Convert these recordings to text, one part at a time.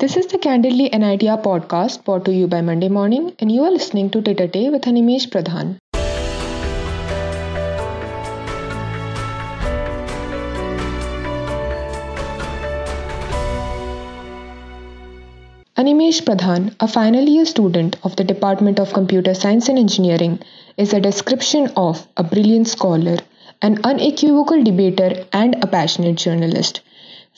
This is the Candidly NITR podcast brought to you by Monday Morning, and you are listening to Tete with Animesh Pradhan. Animesh Pradhan, a final year student of the Department of Computer Science and Engineering, is a description of a brilliant scholar, an unequivocal debater, and a passionate journalist.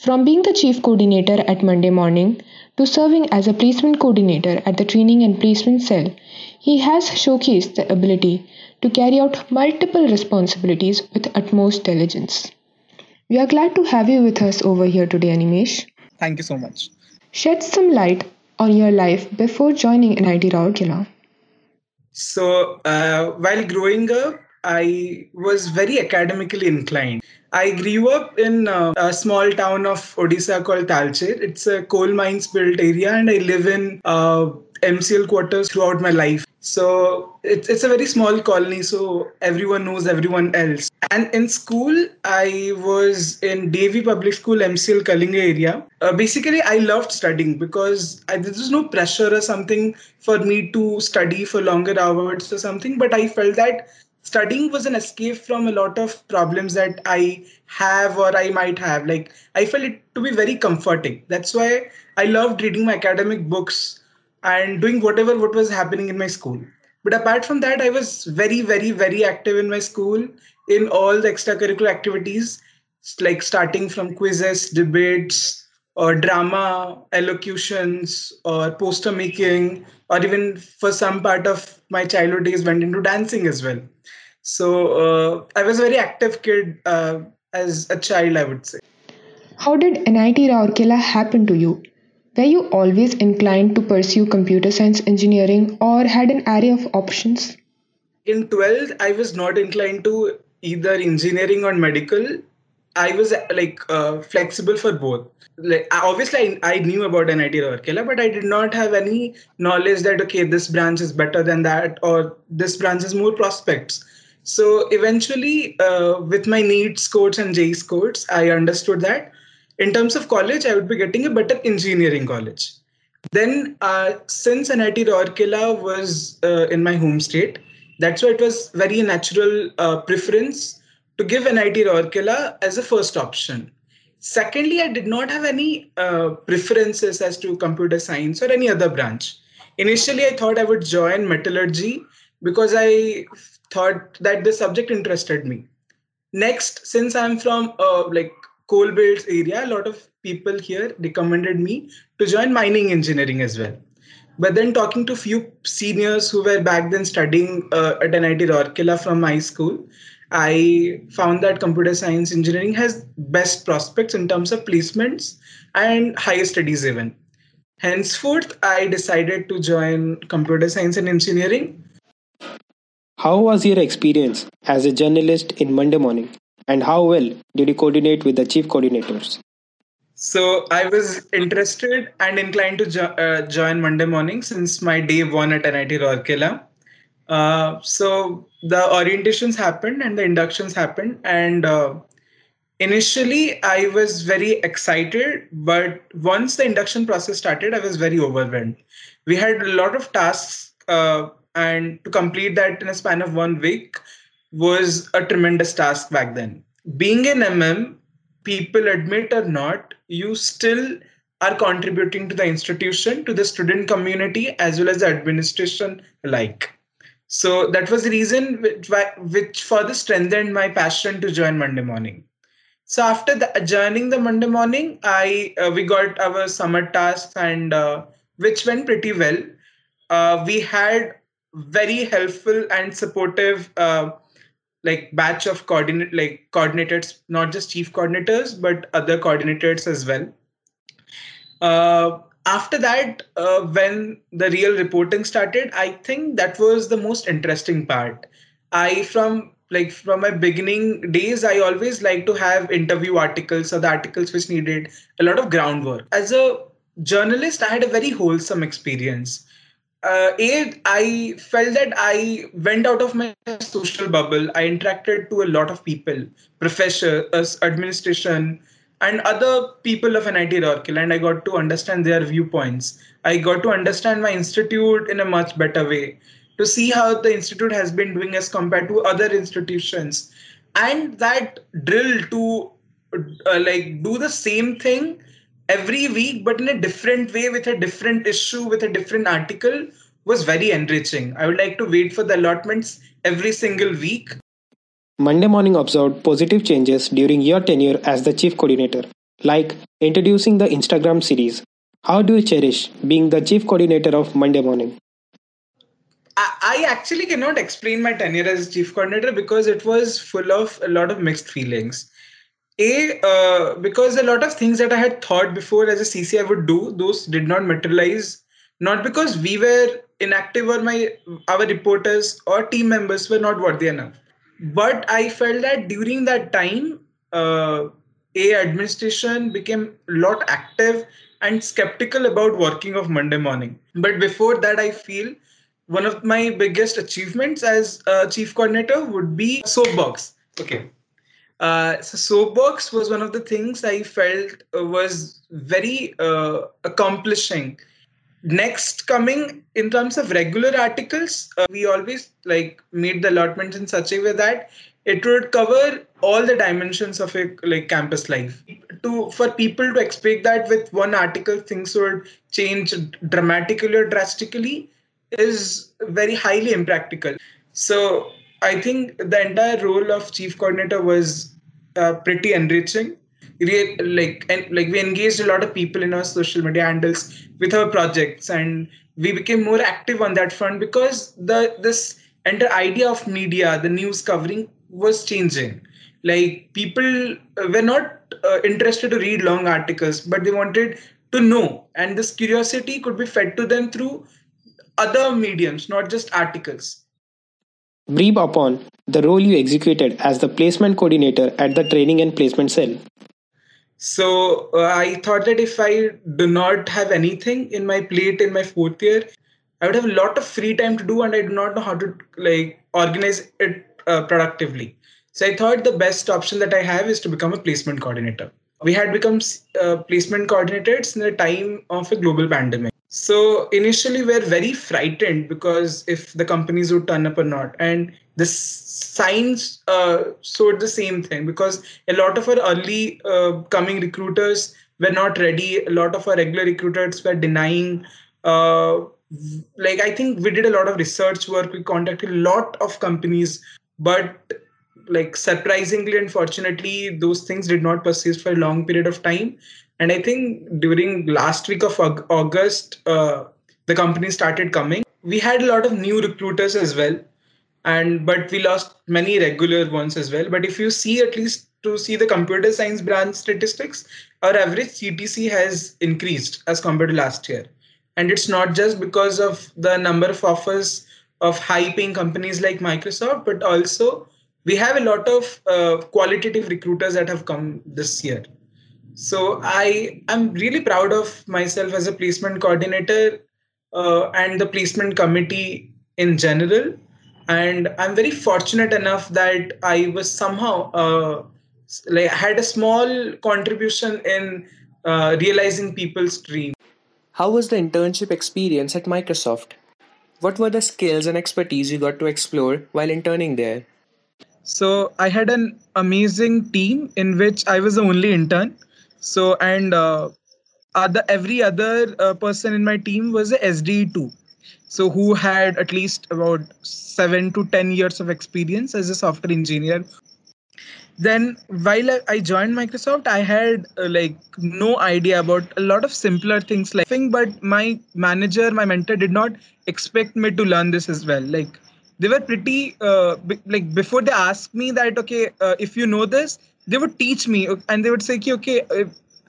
From being the chief coordinator at Monday Morning to serving as a placement coordinator at the training and placement cell, he has showcased the ability to carry out multiple responsibilities with utmost diligence. We are glad to have you with us over here today, Animesh. Thank you so much. Shed some light on your life before joining NIT Rourkela. So, uh, while growing up, I was very academically inclined. I grew up in uh, a small town of Odisha called Talcher. It's a coal mines built area, and I live in uh, MCL quarters throughout my life. So it's it's a very small colony, so everyone knows everyone else. And in school, I was in DAV Public School, MCL Kalinga area. Uh, basically, I loved studying because I, there was no pressure or something for me to study for longer hours or something. But I felt that studying was an escape from a lot of problems that I have or I might have. Like I felt it to be very comforting. That's why I loved reading my academic books and doing whatever what was happening in my school. But apart from that, I was very, very, very active in my school in all the extracurricular activities, like starting from quizzes, debates, or drama, elocutions, or poster making, or even for some part of my childhood days went into dancing as well. So uh, I was a very active kid uh, as a child, I would say. How did NIT Rourkela happen to you? Were you always inclined to pursue computer science engineering or had an array of options? In 12th, I was not inclined to either engineering or medical. I was like uh, flexible for both. Like obviously, I, I knew about NIT Rourkela, but I did not have any knowledge that okay, this branch is better than that, or this branch has more prospects. So eventually, uh, with my NEET scores and JEE scores, I understood that in terms of college, I would be getting a better engineering college. Then, uh, since NIT Rourkela was uh, in my home state, that's why it was very natural uh, preference to give NIT Rourkela as a first option. Secondly, I did not have any uh, preferences as to computer science or any other branch. Initially, I thought I would join metallurgy because I thought that the subject interested me. Next, since I'm from uh, like coal belts area, a lot of people here recommended me to join mining engineering as well. But then talking to few seniors who were back then studying uh, at NIT Rourkela from my school, I found that computer science engineering has best prospects in terms of placements and higher studies even. Henceforth, I decided to join computer science and engineering how was your experience as a journalist in Monday morning? And how well did you coordinate with the chief coordinators? So I was interested and inclined to jo- uh, join Monday morning since my day one at NIT Rourkela. Uh, so the orientations happened and the inductions happened, and uh, initially I was very excited, but once the induction process started, I was very overwhelmed. We had a lot of tasks uh, and to complete that in a span of one week was a tremendous task back then. Being an mm people admit or not you still are contributing to the institution to the student community as well as the administration alike so that was the reason which, which further strengthened my passion to join monday morning. So after the, joining the monday morning i uh, we got our summer tasks and uh, which went pretty well. Uh, we had very helpful and supportive uh, like batch of coordinate like coordinators not just chief coordinators but other coordinators as well. Uh, after that uh, when the real reporting started i think that was the most interesting part. I from like from my beginning days i always like to have interview articles or the articles which needed a lot of groundwork. As a journalist i had a very wholesome experience uh, a i felt that i went out of my social bubble i interacted to a lot of people professors administration and other people of NIT Rourkela, and I got to understand their viewpoints. I got to understand my institute in a much better way, to see how the institute has been doing as compared to other institutions, and that drill to uh, like do the same thing every week, but in a different way with a different issue, with a different article was very enriching. I would like to wait for the allotments every single week. Monday Morning observed positive changes during your tenure as the chief coordinator, like introducing the Instagram series. How do you cherish being the chief coordinator of Monday Morning? I actually cannot explain my tenure as chief coordinator because it was full of a lot of mixed feelings. A, uh, because a lot of things that I had thought before as a CC I would do, those did not materialize. Not because we were inactive or my our reporters or team members were not worthy enough. But I felt that during that time, uh, a administration became a lot active and skeptical about working of Monday morning. But before that, I feel one of my biggest achievements as chief coordinator would be Soapbox. Okay. Uh, so Soapbox was one of the things I felt uh, was very uh, accomplishing. Next, coming in terms of regular articles, uh, we always like made the allotments in such a way that it would cover all the dimensions of a like campus life. To for people to expect that with one article things would change dramatically or drastically is very highly impractical. So I think the entire role of chief coordinator was uh, pretty enriching. We, like and like we engaged a lot of people in our social media handles with our projects, and we became more active on that front because the this entire idea of media, the news covering, was changing. Like people were not uh, interested to read long articles, but they wanted to know, and this curiosity could be fed to them through other mediums, not just articles. Brief upon the role you executed as the placement coordinator at the training and placement cell. So uh, I thought that if I do not have anything in my plate in my fourth year, I would have a lot of free time to do, and I do not know how to like organize it uh, productively. So I thought the best option that I have is to become a placement coordinator. We had become uh, placement coordinators in the time of a global pandemic. So initially, we are very frightened because if the companies would turn up or not, and the signs uh, showed the same thing because a lot of our early uh, coming recruiters were not ready. A lot of our regular recruiters were denying. Uh, like I think we did a lot of research work. We contacted a lot of companies, but like surprisingly, unfortunately, those things did not persist for a long period of time and I think during last week of August, uh, the company started coming. We had a lot of new recruiters as well, and but we lost many regular ones as well. But if you see at least to see the computer science branch statistics, our average CTC has increased as compared to last year. And it's not just because of the number of offers of high paying companies like Microsoft, but also we have a lot of uh, qualitative recruiters that have come this year. So I am really proud of myself as a placement coordinator uh, and the placement committee in general. And I'm very fortunate enough that I was somehow uh, like had a small contribution in uh, realizing people's dreams. How was the internship experience at Microsoft? What were the skills and expertise you got to explore while interning there? So I had an amazing team in which I was the only intern so and uh, other every other uh, person in my team was a SDE two, so who had at least about seven to ten years of experience as a software engineer. Then while I joined Microsoft, I had uh, like no idea about a lot of simpler things like thing, but my manager, my mentor did not expect me to learn this as well. Like they were pretty uh, like before they asked me that okay uh, if you know this they would teach me and they would say okay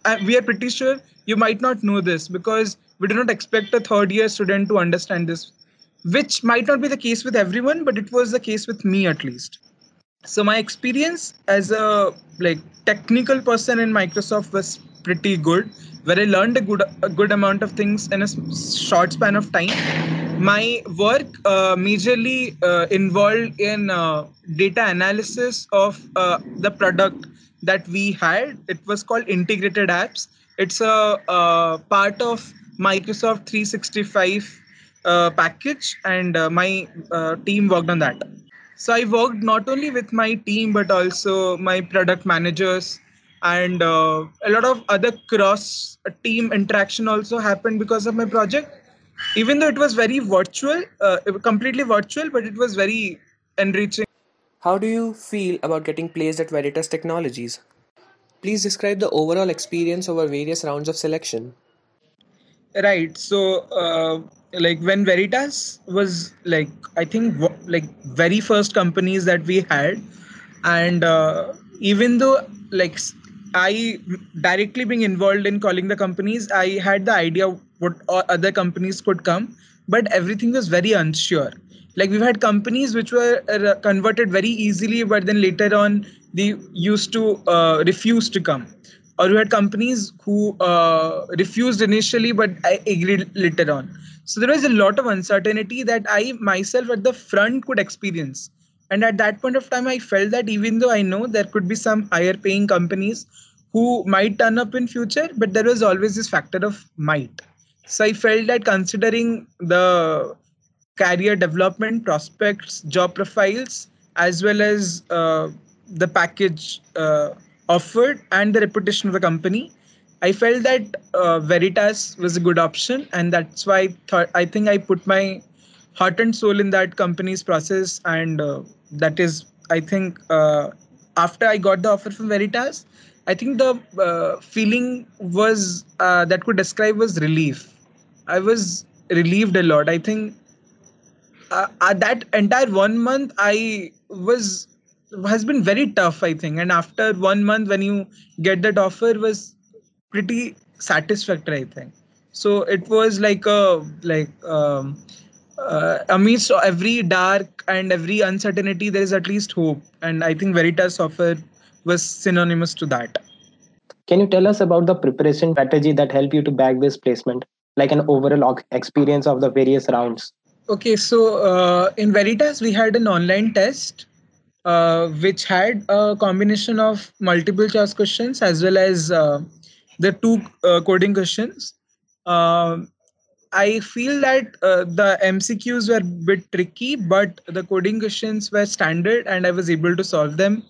uh, we are pretty sure you might not know this because we do not expect a third year student to understand this which might not be the case with everyone but it was the case with me at least. So my experience as a like technical person in microsoft was pretty good where i learned a good a good amount of things in a short span of time my work uh, majorly uh, involved in uh, data analysis of uh, the product that we had. It was called Integrated Apps. It's a, a part of Microsoft 365 uh, package, and uh, my uh, team worked on that. So I worked not only with my team but also my product managers, and uh, a lot of other cross team interaction also happened because of my project. Even though it was very virtual, uh, completely virtual, but it was very enriching. How do you feel about getting placed at Veritas Technologies? Please describe the overall experience over various rounds of selection. Right. So, uh, like when Veritas was like, I think like very first companies that we had, and uh, even though like I directly being involved in calling the companies, I had the idea what other companies could come, but everything was very unsure. Like we've had companies which were uh, converted very easily, but then later on they used to uh, refuse to come or we had companies who uh, refused initially but I agreed later on. So there was a lot of uncertainty that I myself at the front could experience. And at that point of time, I felt that even though I know there could be some higher paying companies who might turn up in future, but there was always this factor of might. So I felt that considering the career development prospects, job profiles, as well as uh, the package uh, offered and the reputation of the company, I felt that uh, Veritas was a good option, and that's why I thought I think I put my heart and soul in that company's process, and uh, that is I think uh, after I got the offer from Veritas, I think the uh, feeling was uh, that could describe was relief. I was relieved a lot. I think uh, that entire one month I was has been very tough i think and after one month when you get that offer was pretty satisfactory i think so it was like a like um, uh, amidst every dark and every uncertainty there is at least hope. And i think veritas offer was synonymous to that. Can you tell us about the preparation strategy that helped you to bag this placement? Like an overall experience of the various rounds. Okay so uh, in veritas we had an online test uh, which had a combination of multiple choice questions as well as uh, the two uh, coding questions. Um, I feel that uh, the MCQs were a bit tricky, but the coding questions were standard and I was able to solve them.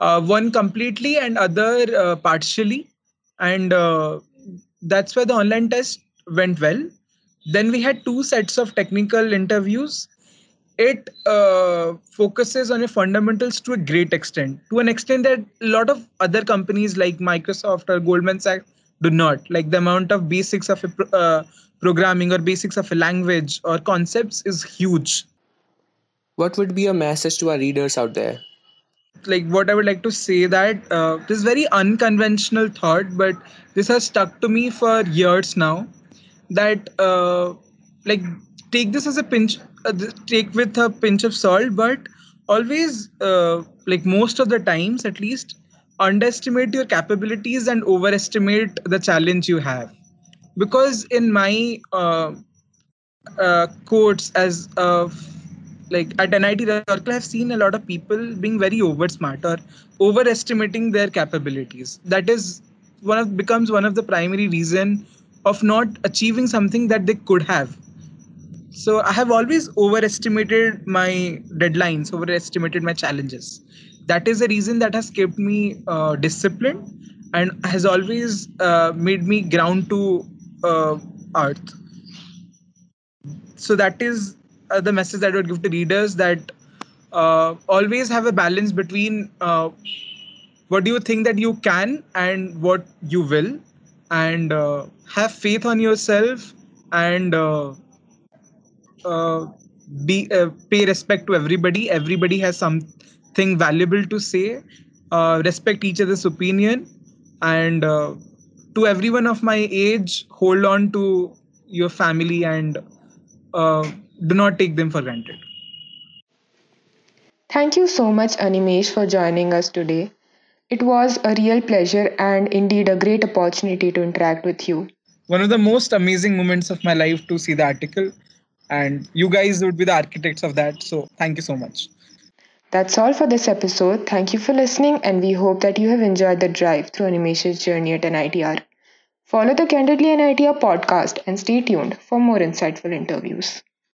Uh, one completely and other uh, partially. And that's where the online test went well. Then we had two sets of technical interviews it uh, focuses on your fundamentals to a great extent to an extent that a lot of other companies like microsoft or goldman sachs do not. Like the amount of basics of a, uh, programming or basics of a language or concepts is huge. What would be a message to our readers out there? Like what i would like to say that uh, this very unconventional thought but this has stuck to me for years now that uh, like take this as a pinch uh, take with a pinch of salt but always uh, like most of the times at least underestimate your capabilities and overestimate the challenge you have. Because in my uh, uh, quotes as of like at NIT Rourkela, I've seen a lot of people being very over smart or overestimating their capabilities. That is one of becomes one of the primary reason of not achieving something that they could have. So i have always overestimated my deadlines overestimated my challenges that is the reason that has kept me uh, disciplined and has always uh, made me ground to uh, earth. So that is uh, the message that i would give to readers that uh, always have a balance between uh, what do you think that you can and what you will and have faith on yourself and uh, be uh, pay respect to everybody. Everybody has something valuable to say uh, respect each other's opinion and uh, to everyone of my age hold on to your family and uh, do not take them for granted. Thank you so much animesh for joining us today. It was a real pleasure and indeed a great opportunity to interact with you. One of the most amazing moments of my life to see the article and you guys would be the architects of that so thank you so much That's all for this episode. Thank you for listening, and we hope that you have enjoyed the drive through Animesh's journey at NITR. Follow the Candidly NITR podcast and stay tuned for more insightful interviews.